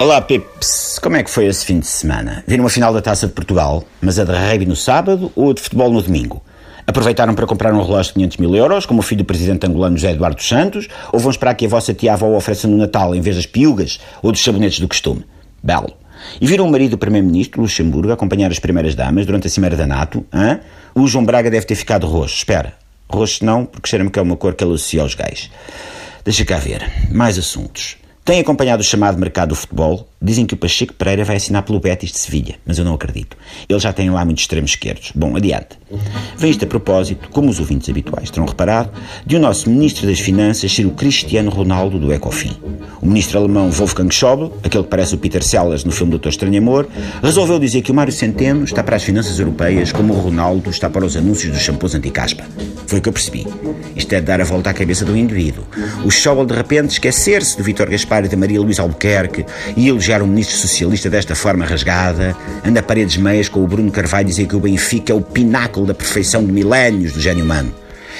Olá, Pips. Como é que foi esse fim de semana? Viram a final da Taça de Portugal, mas a de rugby no sábado ou a de futebol no domingo? Aproveitaram para comprar um relógio de 500 mil euros, como o filho do presidente angolano José Eduardo Santos, ou vão esperar que a vossa tia-avó ofereça no Natal em vez das piugas ou dos sabonetes do costume? Belo. E viram o marido do primeiro-ministro, Luxemburgo, acompanhar as primeiras damas durante a cimeira da NATO? Hã? O João Braga deve ter ficado roxo. Espera. Roxo não, porque cheira-me que é uma cor que ele associa aos gays. Deixa cá ver. Mais assuntos. Tem acompanhado o chamado mercado do futebol? Dizem que o Pacheco Pereira vai assinar pelo Betis de Sevilha, mas eu não acredito. Eles já têm lá muitos extremos esquerdos. Bom, adiante. Vem isto a propósito, como os ouvintes habituais terão reparado, de o nosso Ministro das Finanças ser o Cristiano Ronaldo do Ecofin. O ministro alemão Wolfgang Schäuble, aquele que parece o Peter Sellers no filme Doutor Estranho Amor, resolveu dizer que o Mário Centeno está para as finanças europeias como o Ronaldo está para os anúncios dos shampoos anti-caspa. Foi o que eu percebi. Isto é dar a volta à cabeça do indivíduo. O Schäuble, de repente, esquecer-se do Vítor Gaspar e da Maria Luísa Albuquerque e elogiar um ministro socialista desta forma rasgada, anda a paredes meias com o Bruno Carvalho dizer que o Benfica é o pináculo da perfeição de milénios do gênio humano.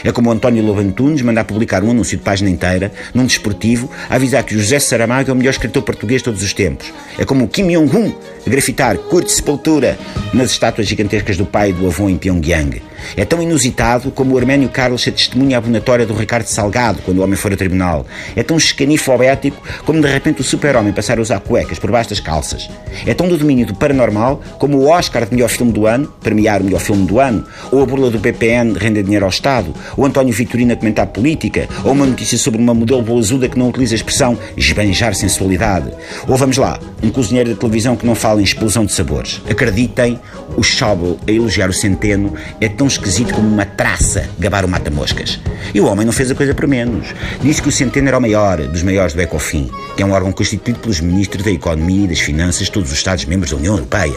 É como o António Lobo Antunes mandar publicar um anúncio de página inteira, num desportivo, a avisar que o José Saramago é o melhor escritor português de todos os tempos. É como o Kim Jong-un grafitar curte sepultura nas estátuas gigantescas do pai e do avô em Pyongyang. É tão inusitado como o Arménio Carlos ser testemunha abonatória do Ricardo Salgado quando o homem for a tribunal. É tão escanifobético como de repente o super-homem passar a usar cuecas por baixo das calças. É tão do domínio do paranormal como o Oscar de melhor filme do ano, premiar o melhor filme do ano, ou a burla do PPN de render dinheiro ao Estado, ou António Vitorino a comentar política, ou uma notícia sobre uma modelo boazuda que não utiliza a expressão esbanjar sensualidade. Ou vamos lá, um cozinheiro da televisão que não fala em explosão de sabores. Acreditem, o Schauble a elogiar o Centeno é tão esquisito como uma traça gabar o mata-moscas. E o homem não fez a coisa por menos. Disse que o Centeno era o maior dos maiores do Ecofin, que é um órgão constituído pelos ministros da Economia e das Finanças de todos os Estados-membros da União Europeia.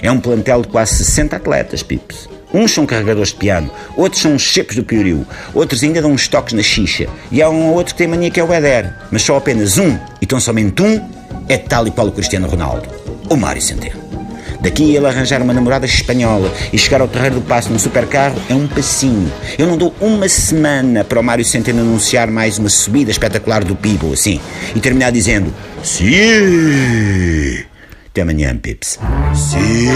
É um plantel de quase 60 atletas, pips. Uns são carregadores de piano, outros são os chepos do pioriu, outros ainda dão uns toques na xixa, e há um ou outro que tem mania que é o Éder, mas só apenas um, e tão somente um, é tal e qual o Cristiano Ronaldo, o Mário Centeno. Daqui ele arranjar uma namorada espanhola e chegar ao terreiro do passo num supercarro é um passinho. Eu não dou uma semana para o Mário Centeno anunciar mais uma subida espetacular do PIB, assim, e terminar dizendo Sim! Até amanhã, Pips. Sim!